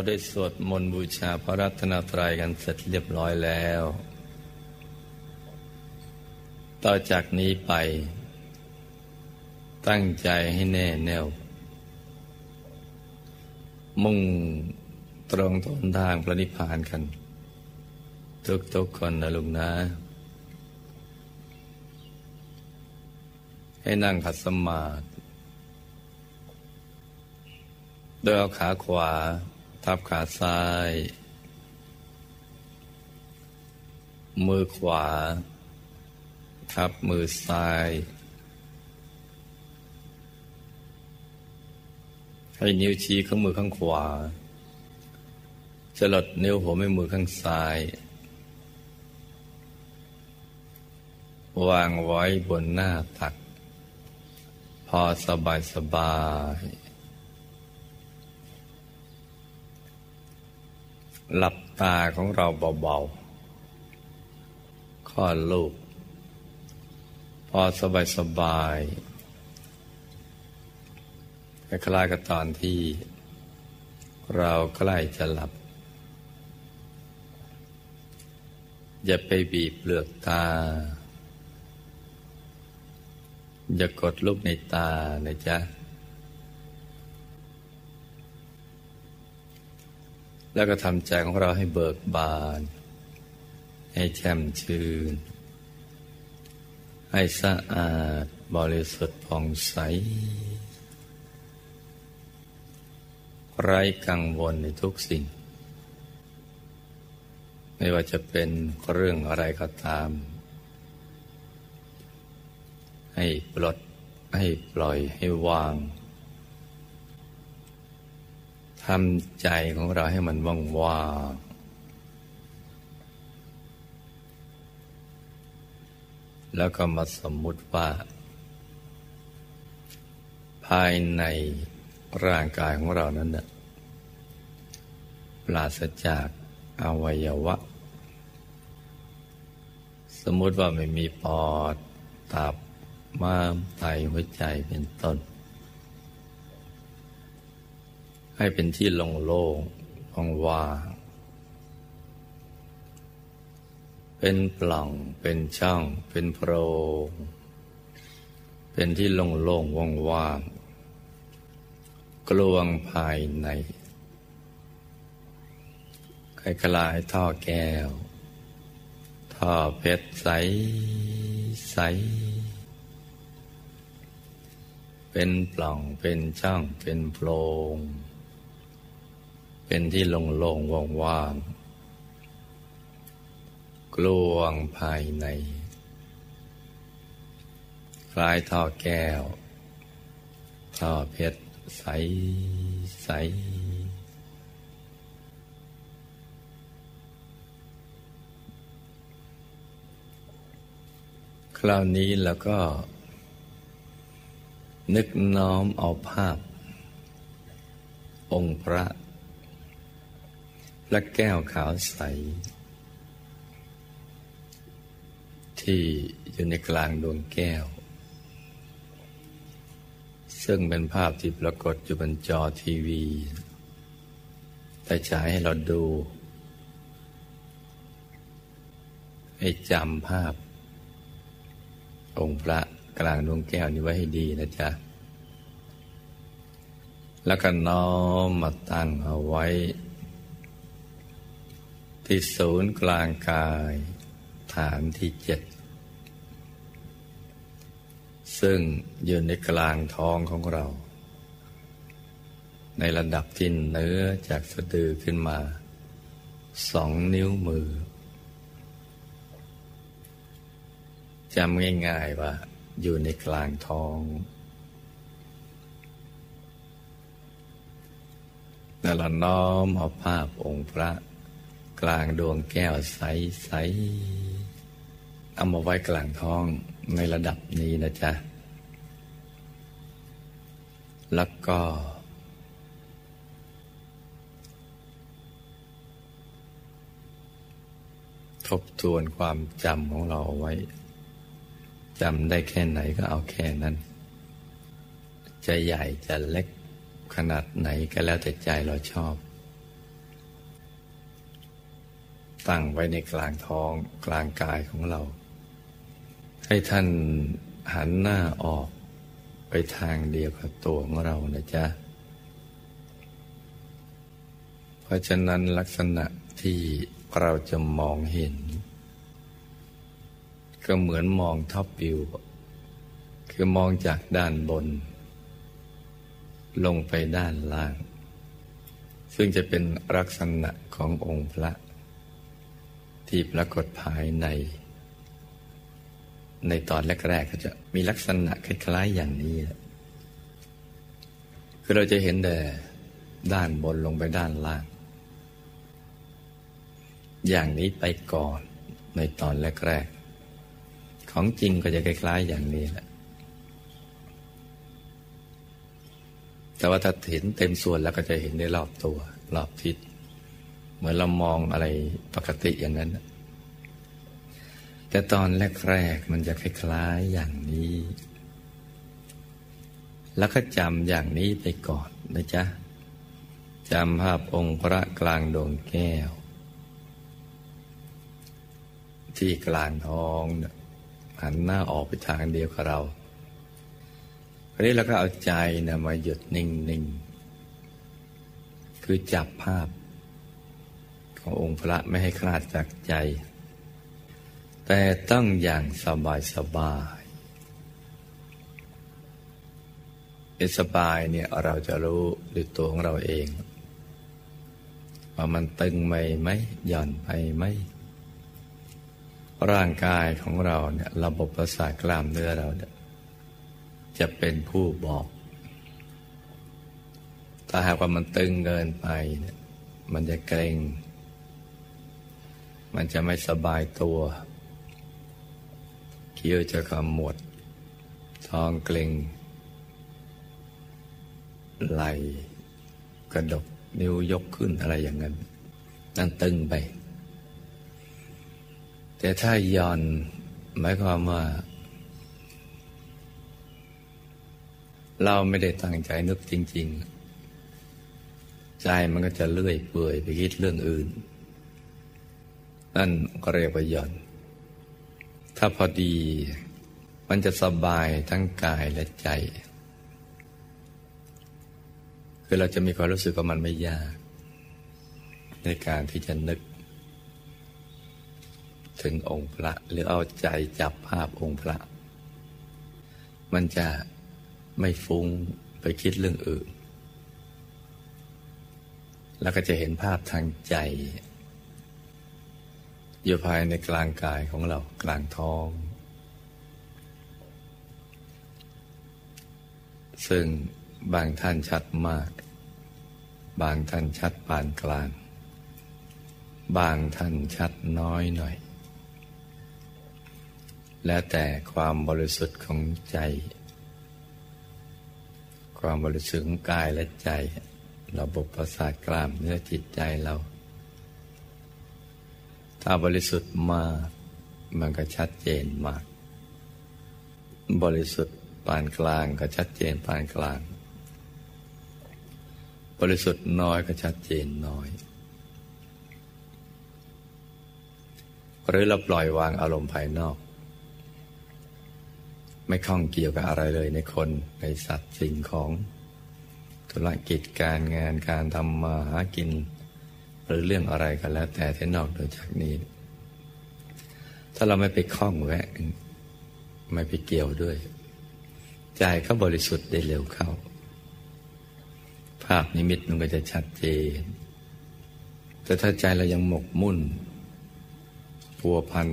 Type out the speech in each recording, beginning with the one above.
เราได้สวดมนต์บูชาพระรัตนตรัยกันเสร็จเรียบร้อยแล้ว ต่อจากนี้ไป ตั้งใจให้แน่แน่ว มุ่งตรงต้นทางพระนิพพานกัน ทุกๆคนนะลุงนะ ให้นั่งขัดสมาธิโดยเอาขาขวา ทับขาซ้าย มือขวา ทับมือซ้าย ให้นิ้วชี้ข้างมือข้างขวาจะหลดนิ้วหัวแม่มือข้างซ้าย วางไว้บนหน้าตัก พอสบายสบาย หลับตาของเราเบาๆคลอดลูก พอสบายสบายคล้ายกับตอนที่ เราใกล้จะหลับ อย่าไปบีบเปลือกตา อย่ากดลูกในตานะจ๊ะ แล้วก็ทำใจของเราให้เบิกบาน ให้แช่มชื่น ให้สะอาดบริสุทธิ์ผ่องใส ไร้กังวลในทุกสิ่ง ไม่ว่าจะเป็นเรื่องอะไรก็ตาม ให้ปลดให้ปล่อยให้วาง ทำใจของเราให้มันว่างว่างแล้วก็มาสมมุติว่า ภายในร่างกายของเรานั้นนะปราศจากอวัยวะ สมมุติว่าไม่มีปอด ตับม้ามไตหัวใจเป็นต้น ให้เป็นที่โล่งโล่งว่างเป็นปล่อง เป็นช่อง เป็นโพรง เป็นที่โล่งโล่งว่างว่างกลวงภายในคล้ายท่อแก้ว ท่อเพชรใสใส เป็นปล่อง เป็นช่อง เป็นโพรง เป็นที่โล่งๆว่างๆกลวงภายใน คล้ายท่อแก้ว ท่อเพชรใสใสคราวนี้แล้วก็ นึกน้อมเอาภาพ องค์พระ และแก้วขาวใส ที่อยู่ในกลางดวงแก้ว ซึ่งเป็นภาพที่ปรากฏอยู่บนจอทีวี แต่ฉายให้เราดู ให้จำภาพ องค์พระกลางดวงแก้วนี้ไว้ให้ดีนะจ๊ะ แล้วก็น้อมมาตั้งเอาไว้ ที่ศูนย์กลางกาย ฐานที่เจ็ด ซึ่งอยู่ในกลางท้องของเรา ในระดับที่เนื้อจากสะดือขึ้นมาสองนิ้วมือจำง่ายๆว่า อยู่ในกลางท้อง แล้วเราน้อมเอาภาพองค์พระ กลางดวงแก้วใสๆเอามาไว้กลางท้องในระดับนี้นะจ๊ะ แล้วก็ ทบทวนความจำของเราเอาไว้จำได้แค่ไหนก็เอาแค่นั้น จะใหญ่จะเล็กขนาดไหนก็แล้วแต่ใจเราชอบ ตั้งไว้ในกลางท้องกลางกายของเรา ให้ท่านหันหน้าออกไปทางเดียวกับตัวของเรานะจ๊ะ เพราะฉะนั้นลักษณะที่เราจะมองเห็น ก็เหมือนมองท็อปวิว คือมองจากด้านบน ลงไปด้านล่าง ซึ่งจะเป็นลักษณะขององค์พระ ที่ปรากฏภายใน ในตอนแรกๆก็จะมีลักษณะคล้ายๆอย่างนี้ คือเราจะเห็นแต่ด้านบนลงไปด้านล่าง อย่างนี้ไปก่อนในตอนแรกๆ ของจริงก็จะคล้ายๆอย่างนี้แหละ แต่ว่าถ้าเห็นเต็มส่วนแล้วก็จะเห็นได้รอบตัวรอบทิศ เหมือนเรามองอะไรปกติอย่างนั้น แต่ตอนแรกๆมันจะคล้ายๆอย่างนี้ แล้วก็จำอย่างนี้ไปก่อนนะจ๊ะจำภาพองค์พระกลางดวงแก้ว ที่กลางท้องหันหน้าออกไปทางเดียวกับเราคราวนี้เราก็เอาใจนะมาหยุดนิ่งๆ คือจับภาพ ขององค์พระไม่ให้คลาดจากใจ แต่ต้องอย่างสบายสบายสบายเนี่ยเราจะรู้ด้วยตัวของเราเอง ว่ามันตึงไหมไหมหย่อนไปไหมร่างกายของเราเนี่ยระบบประสาทกล้ามเนื้อเราเนี่ยจะเป็นผู้บอก ถ้าหากว่ามันตึงเกินไปเนี่ยมันจะเกร็ง มันจะไม่สบายตัว เคี้ยวจะขมวดท้องเกร็งไหลกระดกนิ้วยกขึ้นอะไรอย่างนั้น นั่นตึงไป แต่ถ้าย่อนหมายความว่า เราไม่ได้ตั้งใจนึกจริง ๆ ใจมันก็จะเลื่อยเปื่อยไปคิดเรื่องอื่น นั่นก็เรียกว่าย่อน ถ้าพอดีมันจะสบายทั้งกายและใจ คือเราจะมีความรู้สึกว่ามันไม่ยาก ในการที่จะนึก ถึงองค์พระหรือเอาใจจับภาพองค์พระ มันจะไม่ฟุ้งไปคิดเรื่องอื่น แล้วก็จะเห็นภาพทางใจ อยู่ภายในกลางกายของเรากลางท้อง ซึ่งบางท่านชัดมาก บางท่านชัดปานกลาง บางท่านชัดน้อยหน่อย แล้วแต่ความบริสุทธิ์ของใจ ความบริสุทธิ์ของกายและใจ ระบบประสาทกล้ามเนื้อจิตใจเรา ถ้าบริสุทธิ์มากมันก็ชัดเจนมาก บริสุทธิ์ปานกลางก็ชัดเจนปานกลาง บริสุทธิ์น้อยก็ชัดเจนน้อย หรือเราปล่อยวางอารมณ์ภายนอก ไม่ข้องเกี่ยวกับอะไรเลยในคนในสัตว์สิ่งของธุรกิจการงานการทำมาหากิน หรือเรื่องอะไรกันแล้ว แต่ที่นอกโดยจากนี้ ถ้าเราไม่ไปคล้องแวะ ไม่ไปเกี่ยวด้วย ใจก็บริสุทธิ์ได้เร็วเข้า ภาพนิมิตมันก็จะชัดเจน แต่ถ้าใจเรายังหมกมุ่นพัวพัน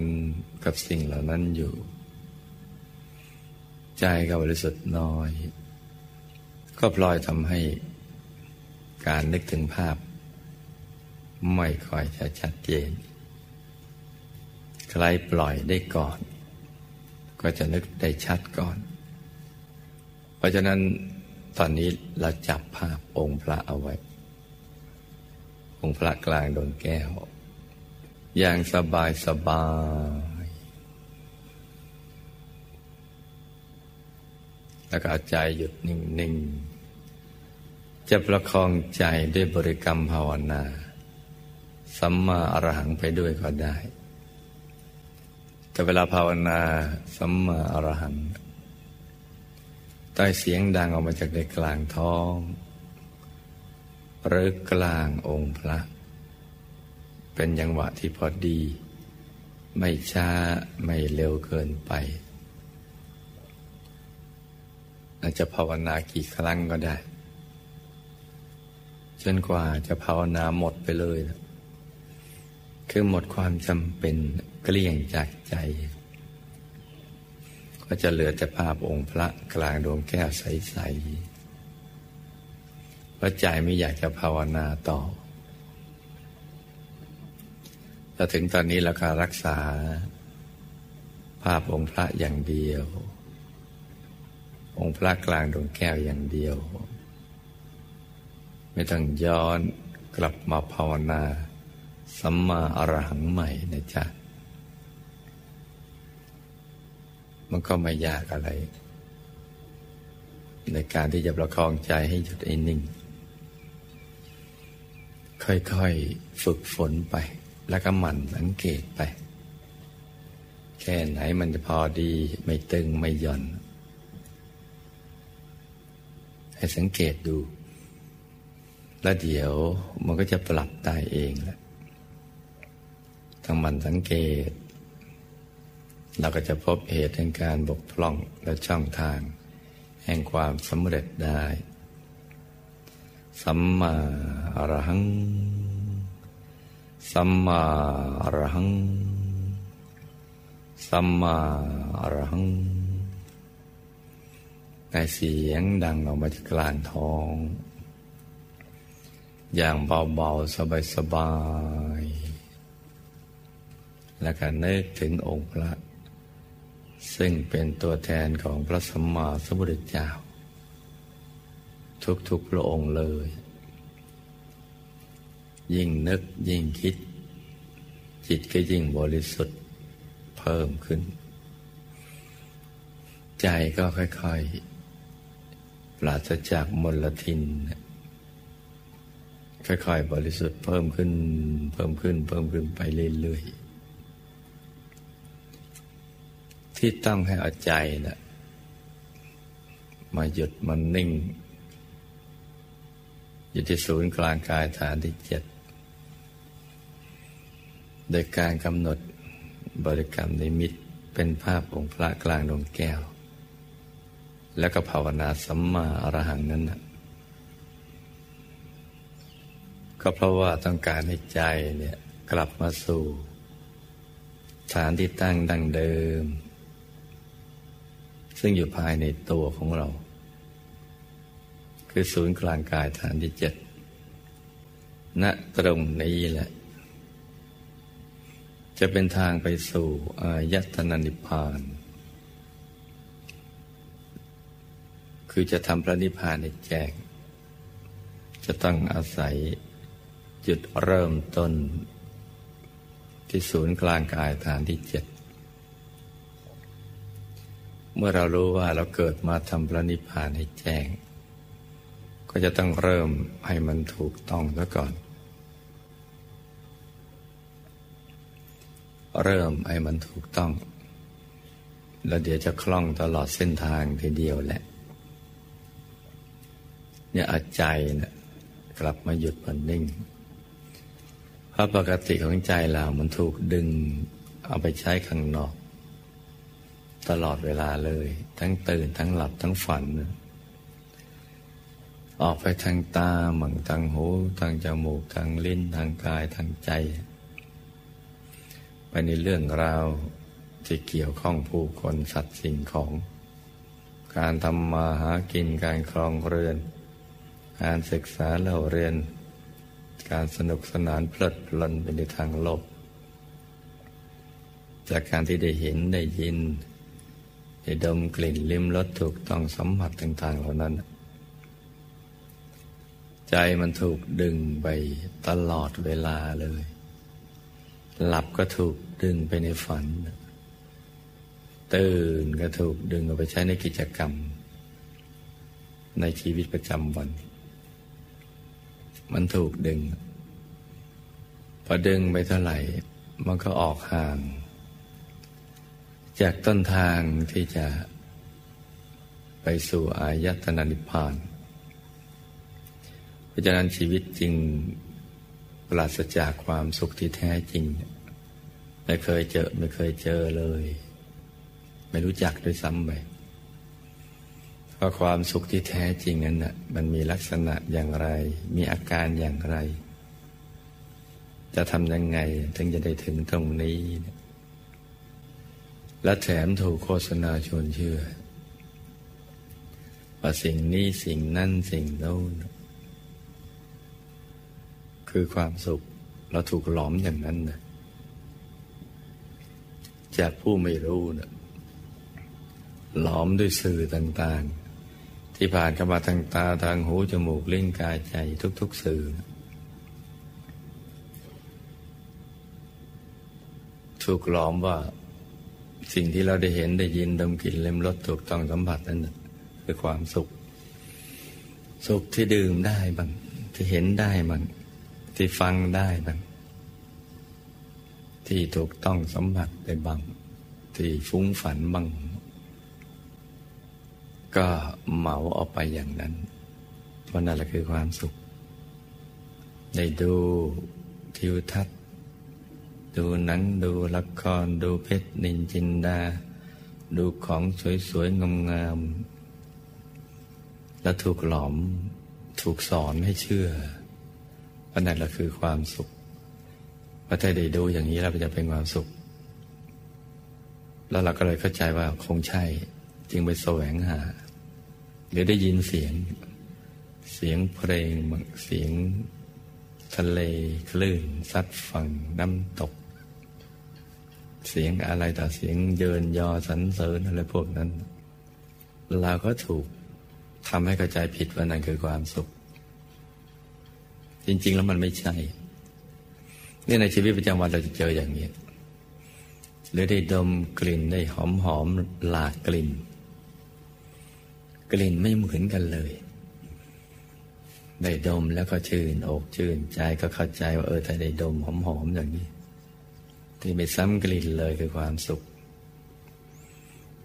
กับสิ่งเหล่านั้นอยู่ ใจก็บริสุทธิ์น้อย ก็ปล่อยทำให้การนึกถึงภาพ ไม่ค่อยจะชัดเจน ใครปล่อยได้ก่อน ก็จะนึกได้ชัดก่อน เพราะฉะนั้นตอนนี้เราจับภาพองค์พระเอาไว้ องค์พระกลางดวงแก้ว อย่างสบายสบายแล้วก็ใจหยุดนิ่ง ๆ จะประคองใจด้วยบริกรรมภาวนา สัมมาอรหังไปด้วยก็ได้ แต่เวลาภาวนาสัมมาอรหังใต้เสียงดังออกมาจากในกลางท้อง หรือกลางองค์พระ เป็นยังหวะที่พอดี ไม่ช้าไม่เร็วเกินไปอาจจะภาวนากี่ครั้งก็ได้ จนกว่าจะภาวนาหมดไปเลยนะ คือหมดความจำเป็นเกลี้ยงจากใจ ก็จะเหลือแต่ภาพองค์พระกลางดวงแก้วใสๆเพราะใจไม่อยากจะภาวนาต่อถ้าถึงตอนนี้เราก็รักษา ภาพองค์พระอย่างเดียว องค์พระกลางดวงแก้วอย่างเดียว ไม่ต้องย้อนกลับมาภาวนา สัมมาอรหังใหม่นะจ๊ะ มันก็ไม่ยากอะไร ในการที่จะประคองใจให้หยุดไอ้นิ่ง ค่อยๆฝึกฝนไป แล้วก็หมั่นสังเกตไป แค่ไหนมันจะพอดีไม่ตึงไม่หย่อน ให้สังเกตดู แล้วเดี๋ยวมันก็จะปรับได้เองแหละ ทั้งมันสังเกต เราก็จะพบเหตุแห่งการบกพร่องและช่องทาง แห่งความสำเร็จได้ สัมมาอรหัง สัมมาอรหัง สัมมาอรหังแต่เสียงดังออกมาจากกลางท้อง อย่างเบาๆ สบายๆ แล้วก็นึกถึงองค์พระ ซึ่งเป็นตัวแทนของพระสัมมาสัมพุทธเจ้า ทุกๆพระองค์เลย ยิ่งนึกยิ่งคิด จิตก็ยิ่งบริสุทธิ์เพิ่มขึ้น ใจก็ค่อยๆ ปราศจากมลทินค่อยๆ บริสุทธิ์เพิ่มขึ้น เพิ่มขึ้น เพิ่มขึ้นไปเรื่อยๆ ที่ต้องให้เอาใจนะมาหยุดมันนิ่ง อยู่ที่ศูนย์กลางกายฐานที่เจ็ดโดยการกำหนดบริกรรมนิมิตเป็นภาพองค์พระกลางดวงแก้ว แล้วก็ภาวนาสัมมาอรหังนั้นนะก็เพราะว่าต้องการให้ใจเนี่ยกลับมาสู่ ฐานที่ตั้งดั้งเดิม ซึ่งอยู่ภายในตัวของเรา คือศูนย์กลางกายฐานที่เจ็ดณตรงนี้แหละ จะเป็นทางไปสู่อายตนะนิพพาน คือจะทำพระนิพพานในแจ้งจะต้องอาศัยจุดเริ่มต้น ที่ศูนย์กลางกายฐานที่เจ็ด เมื่อเรารู้ว่าเราเกิดมาทำพระนิพพานให้แจ้ง ก็จะต้องเริ่มให้มันถูกต้องซะก่อน เริ่มให้มันถูกต้อง แล้วเดี๋ยวจะคล่องตลอดเส้นทางทีเดียวแหละเนี่ยอาใจนะกลับมาหยุดมันนิ่งเพราะปกติของใจเรามันถูกดึงเอาไปใช้ข้างนอก ตลอดเวลาเลย ทั้งตื่นทั้งหลับทั้งฝัน ออกไปทางตาหมั่งทางหูทางจมูกทางลิ้นทางกายทางใจ ไปในเรื่องราวที่เกี่ยวข้องผู้คนสัตว์สิ่งของ การทำมาหากินการครองเรือน การศึกษาเล่าเรียน การสนุกสนานเพลิดเพลินไปในทางโลกจากการที่ได้เห็นได้ยิน ได้ดมกลิ่นลิ้มรสถูกต้องสัมผัสต่าง ๆ เหล่านั้น ใจมันถูกดึงไปตลอดเวลาเลย หลับก็ถูกดึงไปในฝัน ตื่นก็ถูกดึงเอาไปใช้ในกิจกรรม ในชีวิตประจำวัน มันถูกดึง พอดึงไปเท่าไหร่ มันก็ออกห่าง จากต้นทางที่จะไปสู่อายตนะนิพพาน เพราะฉะนั้นชีวิตจริงปราศจากความสุขที่แท้จริง ไม่เคยเจอไม่เคยเจอเลย ไม่รู้จักด้วยซ้ำไปเพราะความสุขที่แท้จริงนั้นนะมันมีลักษณะอย่างไร มีอาการอย่างไร จะทำยังไงถึงจะได้ถึงตรงนี้ และแถมถูกโฆษณาชวนเชื่อ ว่าสิ่งนี้สิ่งนั้นสิ่งโน้นคือความสุขเราถูกหลอมอย่างนั้นนะจากผู้ไม่รู้นะหลอมด้วยสื่อต่างๆ ที่ผ่านเข้ามาทางตาทางหูจมูกลิ้นกายใจทุก ๆ สื่อถูกหลอมว่า สิ่งที่เราได้เห็นได้ยินดมกลิ่นเล็มรสถูกต้องสัมผัสนั้นคือความสุข สุขที่ดื่มได้บ้างที่เห็นได้บ้างที่ฟังได้บ้างที่ถูกต้องสัมผัสได้บ้างที่ฟุ้งฝันบ้างก็เหมาออกไปอย่างนั้น เพราะนั่นแหละคือความสุข ได้ดูทิวทัศน์ ดูหนังดูละครดูเพชรนินจินดา ดูของสวยๆงามๆแล้วถูกหลอมถูกสอนให้เชื่อว่านั่นแหละคือความสุขพอถ้าได้ดูอย่างนี้เราจะเป็นความสุข แล้วเราก็เลยเข้าใจว่าคงใช่ จึงไปแสวงหา หรือได้ยินเสียง เสียงเพลงเสียงทะเลคลื่นซัดฝั่งน้ำตก เสียงอะไรต่อเสียงเยินยอสรรเสริญอะไรพวกนั้น เราก็ถูกทำให้เข้าใจผิดว่านั่นคือความสุข จริง ๆ แล้วมันไม่ใช่นี่ในชีวิตประจำวันเราจะเจออย่างนี้หรือได้ดมกลิ่นได้หอมหอมหลากกลิ่น กลิ่นไม่เหมือนกันเลย ได้ดมแล้วก็ชื่นอกชื่นใจก็เข้าใจว่าเออถ้าได้ดมหอมหอมอย่างนี้ ที่ไม่ซ้ำกลิ่นเลยคือความสุข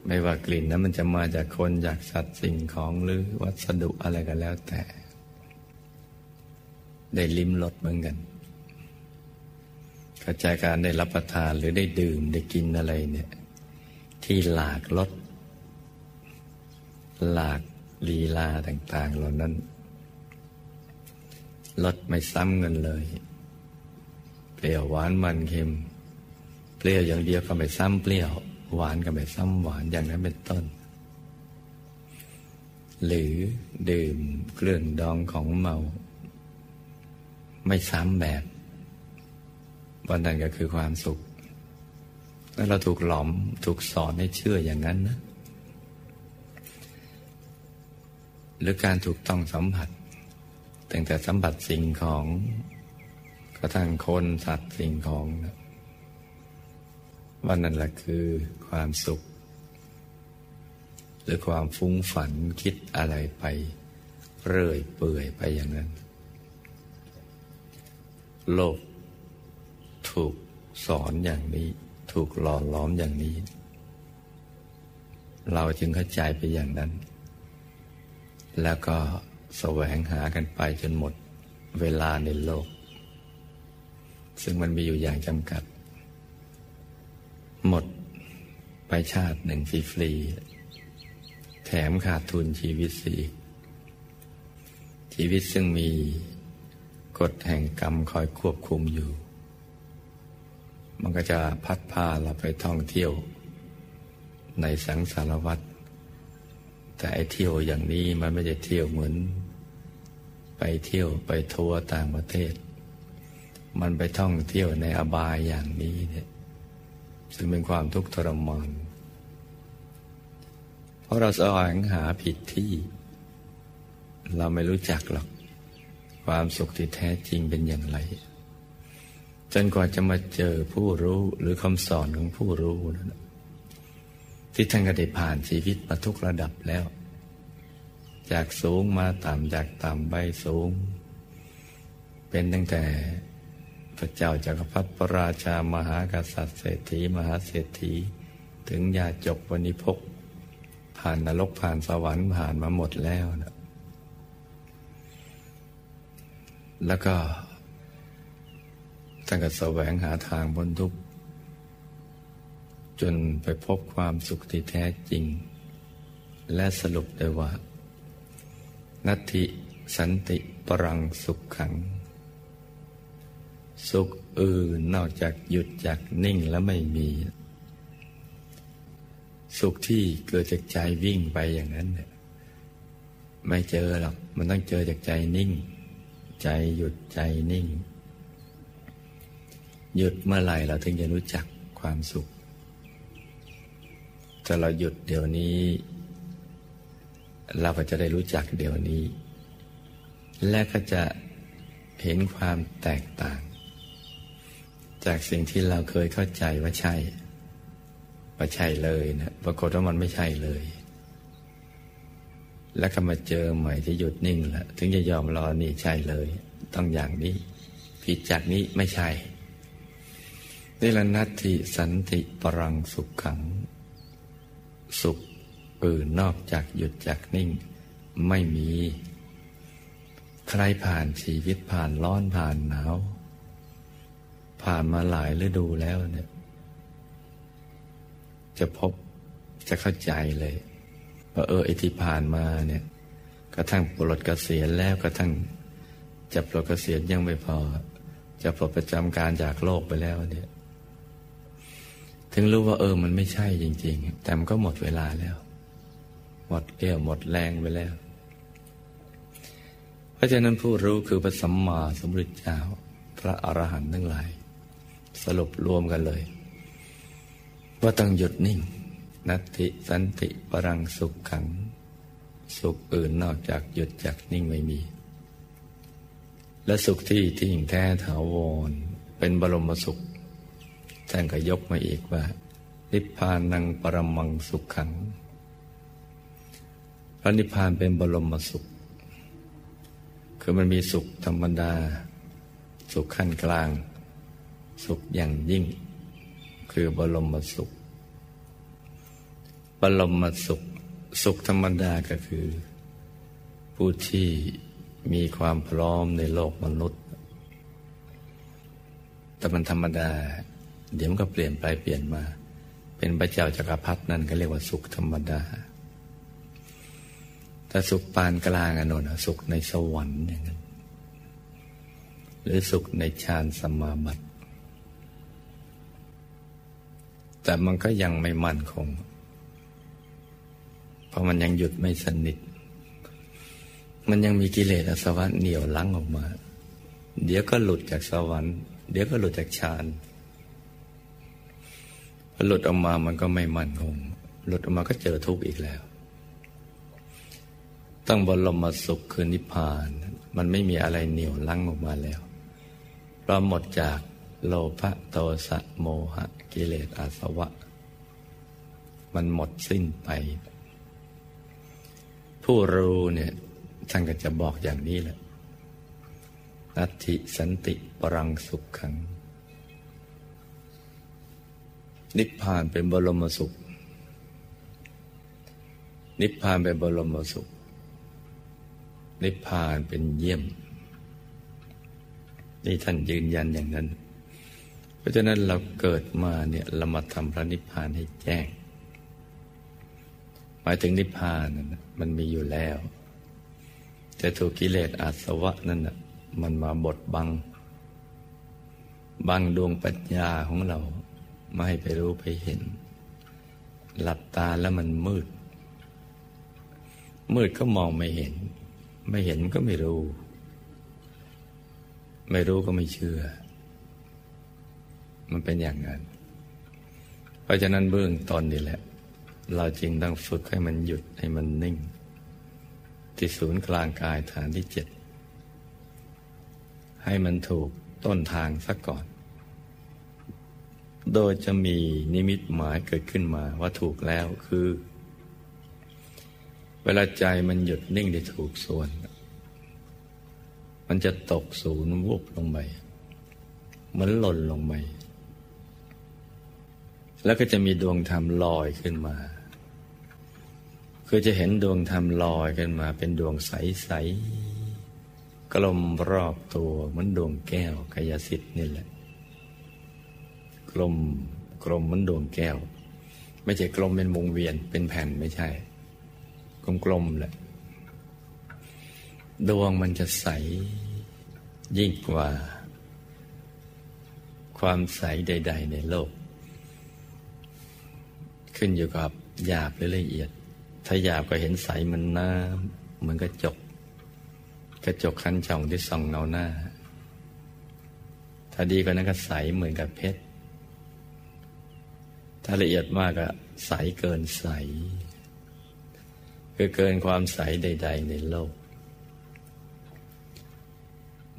ไม่ว่ากลิ่นนั้นมันจะมาจากคนจากสัตว์สิ่งของหรือวัสดุอะไรก็แล้วแต่ ได้ลิ้มรสเหมือนกันกระจายการได้รับประทานหรือได้ดื่มได้กินอะไรเนี่ย ที่หลากรสหลากลีลาต่าง ๆ เหล่านั้นรสไม่ซ้ำกันเลย เปรี้ยวหวานมันเค็ม เปรี้ยวอย่างเดียวก็ไม่ซ้ำเปรี้ยว หวานก็ไม่ซ้ำหวานอย่างนั้นเป็นต้น หรือดื่มเครื่องดองของเมา ไม่ซ้ำแบบวันนั้นก็คือความสุข แล้วเราถูกหลอมถูกสอนให้เชื่ออย่างนั้นนะ หรือการถูกต้องสัมผัสตั้งแต่สัมผัสสิ่งของกระทั่งคนสัตว์สิ่งของนะ วันนั้นแหละคือความสุข หรือความฟุ้งฝันคิดอะไรไป เรื่อยเปื่อยไปอย่างนั้น โลก ถูกสอนอย่างนี้ ถูกหล่อล้อมอย่างนี้ เราจึงเข้าใจไปอย่างนั้น แล้วก็แสวงหากันไปจนหมดเวลาในโลก ซึ่งมันมีอยู่อย่างจำกัด หมดไปชาติหนึ่งฟรีๆแถมขาดทุนชีวิตสีชีวิตซึ่งมีกฎแห่งกรรมคอยควบคุมอยู่ มันก็จะพัดพาเราไปท่องเที่ยว ในสังสารวัฏแต่ไอเที่ยวอย่างนี้มันไม่ได้เที่ยวเหมือน ไปเที่ยวไปทัวร์ต่างประเทศ มันไปท่องเที่ยวในอบายอย่างนี้เนี่ย ซึ่งเป็นความทุกข์ทรมานเพราะเราแสวงหาผิดที่ เราไม่รู้จักหรอก ความสุขที่แท้จริงเป็นอย่างไร จนกว่าจะมาเจอผู้รู้หรือคำสอนของผู้รู้นั่นที่ท่านก็ได้ผ่านชีวิตมาทุกระดับแล้ว จากสูงมาต่ำจากต่ำไปสูง เป็นตั้งแต่ พระเจ้าจากักรพรรดิพระราชามหากษัตริย์เศรษฐีมหาเศรษฐี ถึงยาจบวันิพกผ่านนรกผ่านสวรรค์ผ่านมาหมดแล้วนะแล้วก็ท่านก็แสวงหาทางบนทุกจนไปพบความสุขที่แท้จริง และสรุปได้ว่า นัตถิสันติปรังสุขขัง สุขอื่นนอกจากหยุดจากนิ่งแล้วไม่มี สุขที่เกิดจากใจวิ่งไปอย่างนั้นเนี่ยไม่เจอหรอกมันต้องเจอจากใจนิ่ง ใจหยุดใจนิ่ง หยุดเมื่อไหร่เราถึงจะรู้จักความสุขถ้าเราหยุดเดี๋ยวนี้ เราก็จะได้รู้จักเดี๋ยวนี้ และก็จะเห็นความแตกต่าง จากสิ่งที่เราเคยเข้าใจว่าใช่ ว่าใช่เลยนะปรากฏว่ามันไม่ใช่เลย แล้วก็มาเจอใหม่ที่หยุดนิ่งแล้วถึงจะยอมรอนี่ใช่เลย ต้องอย่างนี้ ผิดจากนี้ไม่ใช่นี่ละนัตติสันติปรังสุขขัง สุขอื่นนอกจากหยุดจากนิ่ง ไม่มี ใครผ่านชีวิตผ่านร้อนผ่านหนาว ผ่านมาหลายฤดูแล้วเนี่ย จะพบจะเข้าใจเลยว่าเออไอที่ผ่านมาเนี่ย กระทั่งปลดเกษียณแล้วกระทั่งจะปลดเกษียณยังไม่พอ จะปลดประจำการจากโลกไปแล้วเนี่ย ถึงรู้ว่าเออมันไม่ใช่จริง ๆ แต่มันก็หมดเวลาแล้ว หมดเรี่ยวหมดแรงไปแล้ว เพราะฉะนั้นผู้รู้คือพระสัมมาสัมพุทธเจ้า พระอรหันต์ทั้งหลาย สรุปรวมกันเลย ว่าต้องหยุดนิ่ง นัตติสันติปรังสุขขัง สุขอื่นนอกจากหยุดจากนิ่งไม่มี และสุขที่ที่งแท้ถาวร เป็นบรมสุขท่านก็ยกมาอีกว่านิพพานังปรมังสุขขัง พระนิพพานเป็นบรมสุข คือมันมีสุขธรรมดา สุขขั้นกลาง สุขอย่างยิ่ง คือบรมสุข บรมสุข สุขธรรมดาก็คือ ผู้ที่มีความพร้อมในโลกมนุษย์ แต่มันธรรมดา เดี๋ยวมันก็เปลี่ยนไปเปลี่ยนมา เป็นพระเจ้าจักรพรรดินั่นก็เรียกว่าสุขธรรมดาแต่สุขปานกลางอนนสุขในสวรรค์อย่างนั้น หรือสุขในฌานสมาบัติ แต่มันก็ยังไม่มั่นคง เพราะมันยังหยุดไม่สนิท มันยังมีกิเลสอสวรรค์เหนี่ยวลังออกมา เดี๋ยวก็หลุดจากสวรรค์ เดี๋ยวก็หลุดจากฌานหลุดออกมามันก็ไม่มั่นคง หลุดออกมาก็เจอทุกข์อีกแล้ว ตั้งบรมสุขคือนิพพาน มันไม่มีอะไรเหนียวลังออกมาแล้วเราหมดจาก โลภะโทสะโมหะ กิเลสอาสวะ มันหมดสิ้นไป ผู้รู้เนี่ยท่านก็จะบอกอย่างนี้แหละนัตถิสันติปรังสุขขัง นิพพานเป็นบรมสุข นิพพานเป็นบรมสุข นิพพานเป็นเยี่ยม นี่ท่านยืนยันอย่างนั้น เพราะฉะนั้นเราเกิดมาเนี่ยเรามาทำพระนิพพานให้แจ้ง หมายถึงนิพพานมันมีอยู่แล้ว แต่ถูกกิเลสอาสวะนั่นน่ะมันมาบดบัง บังดวงปัญญาของเรา ไม่ให้ไปรู้ไปเห็น หลับตาแล้วมันมืด มืดก็มองไม่เห็น ไม่เห็นก็ไม่รู้ ไม่รู้ก็ไม่เชื่อ มันเป็นอย่างนั้น เพราะฉะนั้นเบื้องตอนนี่แหละ เราจริงต้องฝึกให้มันหยุดให้มันนิ่ง ที่ศูนย์กลางกายฐานที่เจ็ดให้มันถูกต้นทางซะก่อน โดยจะมีนิมิตหมายเกิดขึ้นมาว่าถูกแล้วคือ เวลาใจมันหยุดนิ่งได้ถูกส่วน มันมันจะตกศูนย์วุบลงไป เหมือนหล่นลงไป แล้วก็จะมีดวงธรรมลอยขึ้นมา คือจะเห็นดวงธรรมลอยขึ้นมา เป็นดวงใสๆกลมรอบตัวเหมือนดวงแก้วกายสิทธิ์นี่แหละ กลมกลมเหมือนดวงแก้ว ไม่ใช่กลมเป็นวงเวียนเป็นแผ่นไม่ใช่ กลมๆแหละดวงมันจะใสยิ่งกว่า ความใสใด ๆ ในโลก ขึ้นอยู่กับหยาบหรือละเอียด ถ้าหยาบก็เห็นใสเหมือนน้ำเหมือนกระจก กระจกคันช่องที่ส่องเงาหน้า ถ้าดีกว่านั้นก็ใสเหมือนกับเพชร ถ้าละเอียดมากก็ใสเกินใส คือเกินความใสใด ๆ ในโลก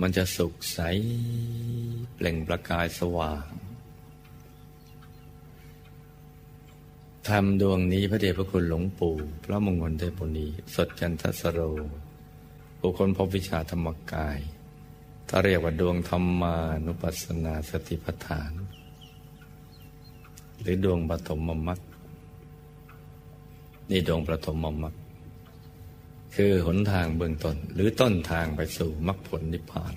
มันจะสุขใสเปล่งประกายสว่าง ธรรมดวงนี้พระเดชพระคุณหลวงปู่พระมงคลเทพุณีสดจันทสโรบุคคลพบวิชาธรรมกาย ถ้าเรียกว่าดวงธรรมานุปัสสนาสติปัฏฐาน หรือดวงปฐมมมัคนี่ดวงปฐมมมัคคือหนทางเบื้องต้น หรือต้นทางไปสู่มรรคผลนิพพาน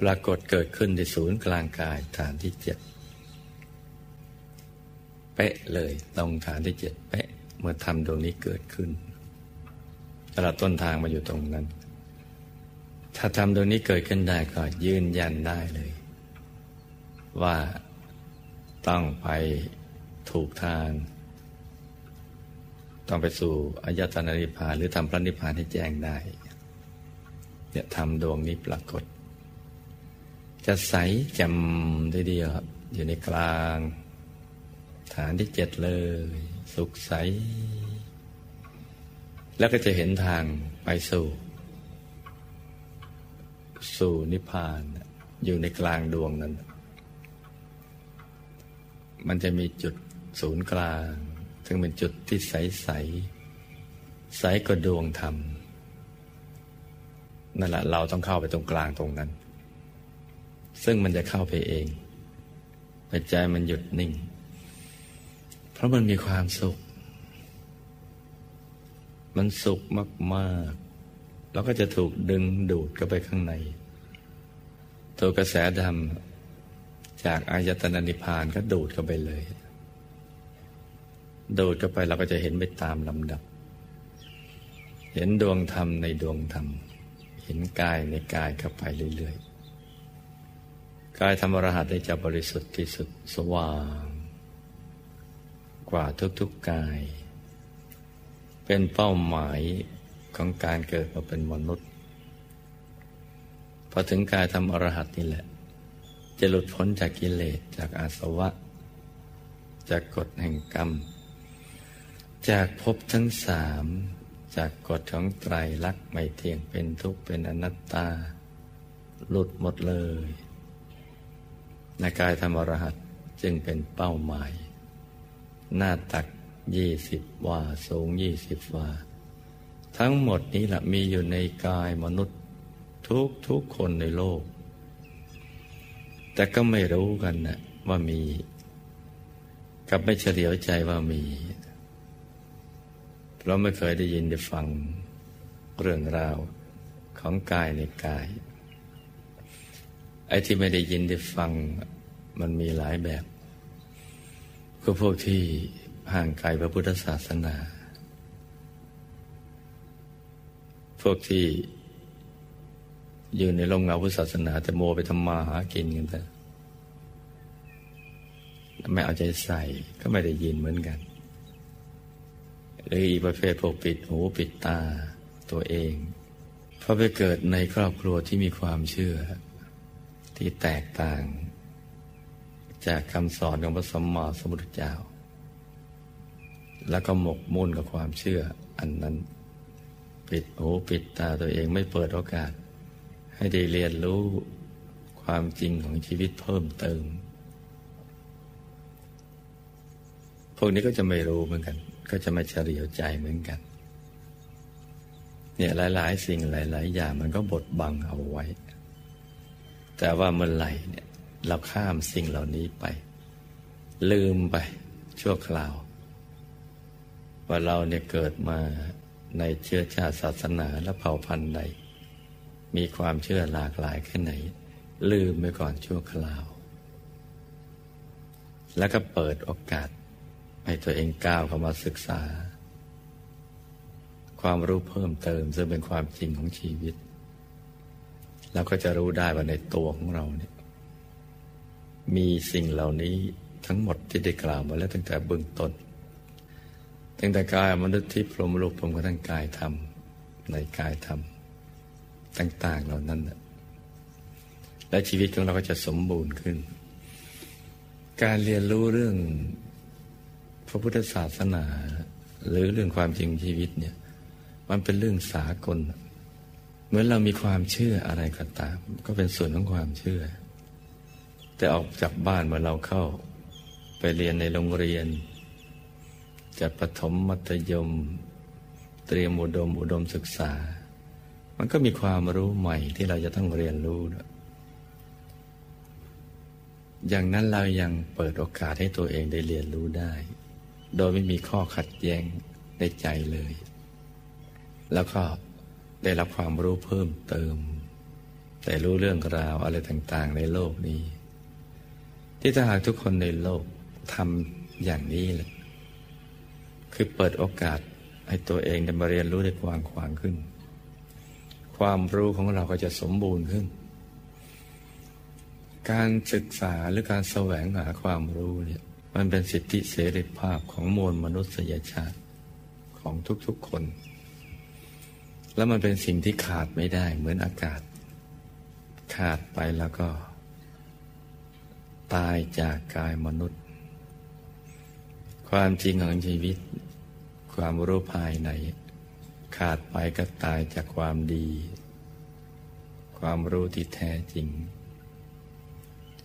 ปรากฏเกิดขึ้นในศูนย์กลางกายฐานที่เจ็ด เป๊ะเลยตรงฐานที่เจ็ดเป๊ะ เมื่อทำดวงนี้เกิดขึ้นตลอดต้นทางมาอยู่ตรงนั้น ถ้าทำดวงนี้เกิดขึ้นได้ก็ยืนยันได้เลย ว่าต้องไปถูกทาง ต้องไปสู่อายตนะนิพพานหรือทำพระนิพพานให้แจ้งได้เนี่ยทำดวงนี้ปรากฏ จะใสจ่มทีเดียวอยู่ในกลาง ฐานที่เจ็ดเลย สุขใส แล้วก็จะเห็นทางไปสู่ สู่นิพพานอยู่ในกลางดวงนั้น มันจะมีจุดศูนย์กลาง ซึ่งเป็นจุดที่ใสใส ใสก็ดวงธรรม นั่นแหละเราต้องเข้าไปตรงกลางตรงนั้น ซึ่งมันจะเข้าไปเองปัจจัยมันหยุดนิ่ง เพราะมันมีความสุข มันสุขมากๆ แล้วก็จะถูกดึงดูดเข้าไปข้างใน ตัวกระแสดำจากอายตนะนิพพานก็ดูดเข้าไปเลย ดูดเข้าไปเราก็จะเห็นไปตามลำดับ เห็นดวงธรรมในดวงธรรม เห็นกายในกายเข้าไปเรื่อยๆกายธรรมรหัสได้จะบริสุทธิ์ที่สุดสว่าง กว่าทุกๆกาย เป็นเป้าหมายของการเกิดมาเป็นมนุษย์ พอถึงกายทำอรหัตนี่แหละ จะหลุดพ้นจากกิเลสจากอาสวะ จากกฎแห่งกรรม จากภพทั้งสามจากกฎของไตรลักษณ์ไม่เที่ยงเป็นทุกข์เป็นอนัตตา หลุดหมดเลยในกายธรรมรหัสจึงเป็นเป้าหมาย หน้าตักยี่สิบวาสูงยี่สิบวา ทั้งหมดนี้แหละมีอยู่ในกายมนุษย์ ทุกทุกคนในโลก แต่ก็ไม่รู้กันนะว่ามี กับไม่เฉลียวใจว่ามีเพราะไม่เคยได้ยินได้ฟังเรื่องราวของกายในกาย ไอ้ที่ไม่ได้ยินได้ฟังมันมีหลายแบบ ก็พวกที่ห่างไกลพระพุทธศาสนา พวกที่อยู่ในลมเงาพุทธศาสนาแต่โมไปทำมาหากินกันแต่ไม่เอาใจใส่ก็ไม่ได้ยินเหมือนกันหรืออีประเภทพวกปิดหูปิดตาตัวเองเพราะไปเกิดในครอบครัวที่มีความเชื่อที่แตกต่าง จากคำสอนของพระสัมมาสัมพุทธเจ้า แล้วก็หมกมุ่นกับความเชื่ออันนั้น ปิดหูปิดตาตัวเองไม่เปิดโอกาส ให้ได้เรียนรู้ความจริงของชีวิตเพิ่มเติม พวกนี้ก็จะไม่รู้เหมือนกัน ก็จะไม่เฉลียวใจเหมือนกัน เนี่ยหลาย ๆ สิ่งหลาย ๆ อย่างมันก็บดบังเอาไว้ แต่ว่าเมื่อไหร่เนี่ย เราข้ามสิ่งเหล่านี้ไป ลืมไปชั่วคราว ว่าเราเนี่ยเกิดมาในเชื้อชาติศาสนาและเผ่าพันธุ์ใด มีความเชื่อหลากหลายแค่ไหน ลืมไปก่อนชั่วคราว แล้วก็เปิดโอกาสให้ตัวเองก้าวเข้ามาศึกษา ความรู้เพิ่มเติมซึ่งเป็นความจริงของชีวิตแล้วก็จะรู้ได้ว่าในตัวของเราเนี่ย มีสิ่งเหล่านี้ทั้งหมดที่ได้กล่าวมาแล้วตั้งแต่เบื้องต้น ตั้งแต่กายมนุษย์ที่พรมโลกพรมกระทั่งกายธรรมในกายธรรมต่าง ๆเหล่านั้น และชีวิตของเราก็จะสมบูรณ์ขึ้น การเรียนรู้เรื่องพระพุทธศาสนา หรือเรื่องความจริงชีวิตเนี่ย มันเป็นเรื่องสากล เหมือนเรามีความเชื่ออะไรก็ตาม ก็เป็นส่วนของความเชื่อ แต่ออกจากบ้านเมื่อเราเข้า ไปเรียนในโรงเรียนจะปฐมมัธยม เตรียมอุดมอุดมศึกษา มันก็มีความรู้ใหม่ที่เราจะต้องเรียนรู้อย่างนั้นเรายังเปิดโอกาสให้ตัวเองได้เรียนรู้ได้ โดยไม่มีข้อขัดแย้งในใจเลย แล้วก็ได้รับความรู้เพิ่มเติม แต่รู้เรื่องราวอะไรต่างๆในโลกนี้ ที่ถ้าหากทุกคนในโลกทำอย่างนี้แหละคือเปิดโอกาสให้ตัวเองได้มาเรียนรู้ได้กว้างขวางขึ้น ความรู้ของเราก็จะสมบูรณ์ขึ้น การศึกษาหรือการแสวงหาความรู้เนี่ยมันเป็นสิทธิเสรีภาพของมวลมนุษยชาติของทุกๆคน แล้วมันเป็นสิ่งที่ขาดไม่ได้เหมือนอากาศ ขาดไปแล้วก็ ตายจากกายมนุษย์ ความจริงของชีวิต ความรู้ภายใน ขาดไปก็ตายจากความดี ความรู้ที่แท้จริง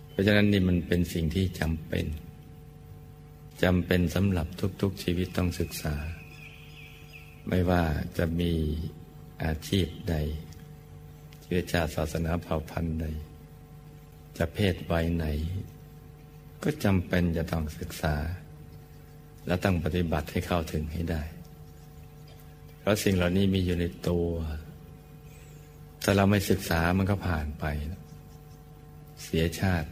เพราะฉะนั้นนี่มันเป็นสิ่งที่จำเป็นจำเป็นสำหรับทุกๆชีวิตต้องศึกษา ไม่ว่าจะมีอาชีพใด เชื้อชาติศาสนาเผ่าพันธุ์ใด จะเพศวัยไหน ก็จำเป็นจะต้องศึกษา และต้องปฏิบัติให้เข้าถึงให้ได้ เพราะสิ่งเหล่านี้มีอยู่ในตัว ถ้าเราไม่ศึกษามันก็ผ่านไป เสียชาติ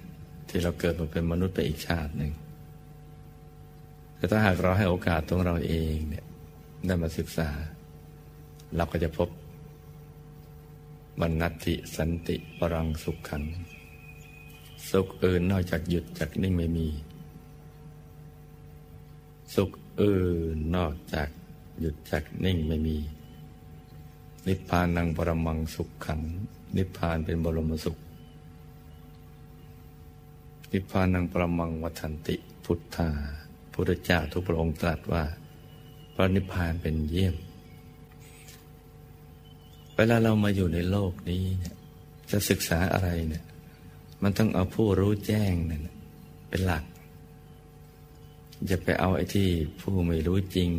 ที่เราเกิดมาเป็นมนุษย์ไปอีกชาติหนึ่งแต่ถ้าหากเราให้โอกาสตรงเราเองเนี่ยได้มาศึกษา เราก็จะพบบรรณติสันติปรังสุขขัง สุขอื่นนอกจากหยุดจากนิ่งไม่มี สุขอื่นนอกจากหยุดจากนิ่งไม่มี นิพพานังปรมังสุขขัง นิพพานเป็นบรมสุข นิพพานังปรมังวัฏันติพุทธาพุทธเจ้าทุกพระองค์ตรัสว่า พระนิพพานเป็นเยี่ยม เวลาเรามาอยู่ในโลกนี้เนี่ยจะศึกษาอะไรเนี่ย มันต้องเอาผู้รู้แจ้งนั่นเป็นหลัก จะไปเอาไอ้ที่ผู้ไม่รู้จริง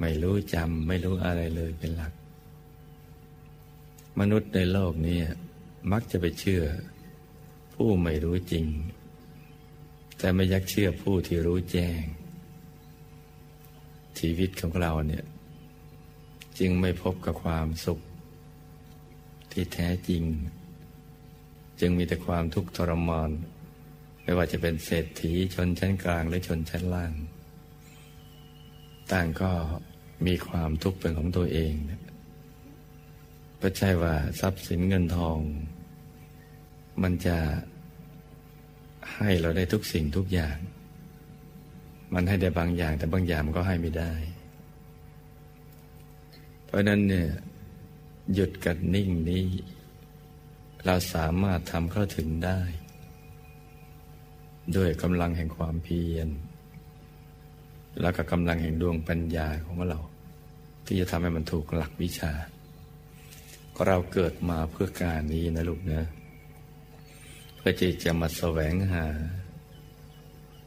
ไม่รู้จำไม่รู้อะไรเลยเป็นหลัก มนุษย์ในโลกนี้มักจะไปเชื่อ ผู้ไม่รู้จริง แต่ไม่ยักเชื่อผู้ที่รู้แจ้ง ชีวิตของเราเนี่ย จึงไม่พบกับความสุข ที่แท้จริง จึงมีแต่ความทุกข์ทรมานไม่ว่าจะเป็นเศรษฐีชนชั้นกลางหรือชนชั้นล่าง ต่างก็มีความทุกข์เป็นของตัวเองไม่ใช่ว่าทรัพย์สินเงินทอง มันจะให้เราได้ทุกสิ่งทุกอย่าง มันให้ได้บางอย่าง แต่บางอย่างมันก็ให้ไม่ได้ เพราะนั้นเนี่ยหยุดกันนิ่งนี้ เราสามารถทำเข้าถึงได้ ด้วยกำลังแห่งความเพียร แล้วก็กำลังแห่งดวงปัญญาของเรา ที่จะทำให้มันถูกหลักวิชาก็เราเกิดมาเพื่อการนี้นะลูกนะเพื่อจะจะมาแสวงหา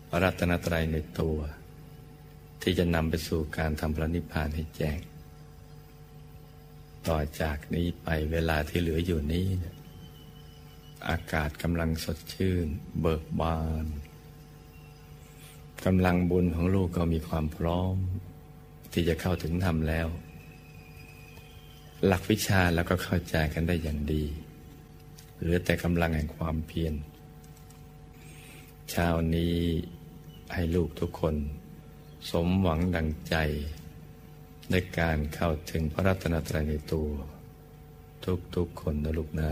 ระรัตนตรัยในตัว ที่จะนำไปสู่การทำพระนิพพานให้แจ้ง ต่อจากนี้ไปเวลาที่เหลืออยู่นี้ อากาศกำลังสดชื่น เบิกบานกำลังบุญของลูกก็มีความพร้อม ที่จะเข้าถึงธรรมแล้ว หลักวิชาแล้วก็เข้าใจกันได้อย่างดีเหลือแต่กำลังแห่งความเพียรเช้านี้ให้ลูกทุกคน สมหวังดังใจในการเข้าถึงพระรัตนตรัยในตัว ทุกๆคนนะลูกนะ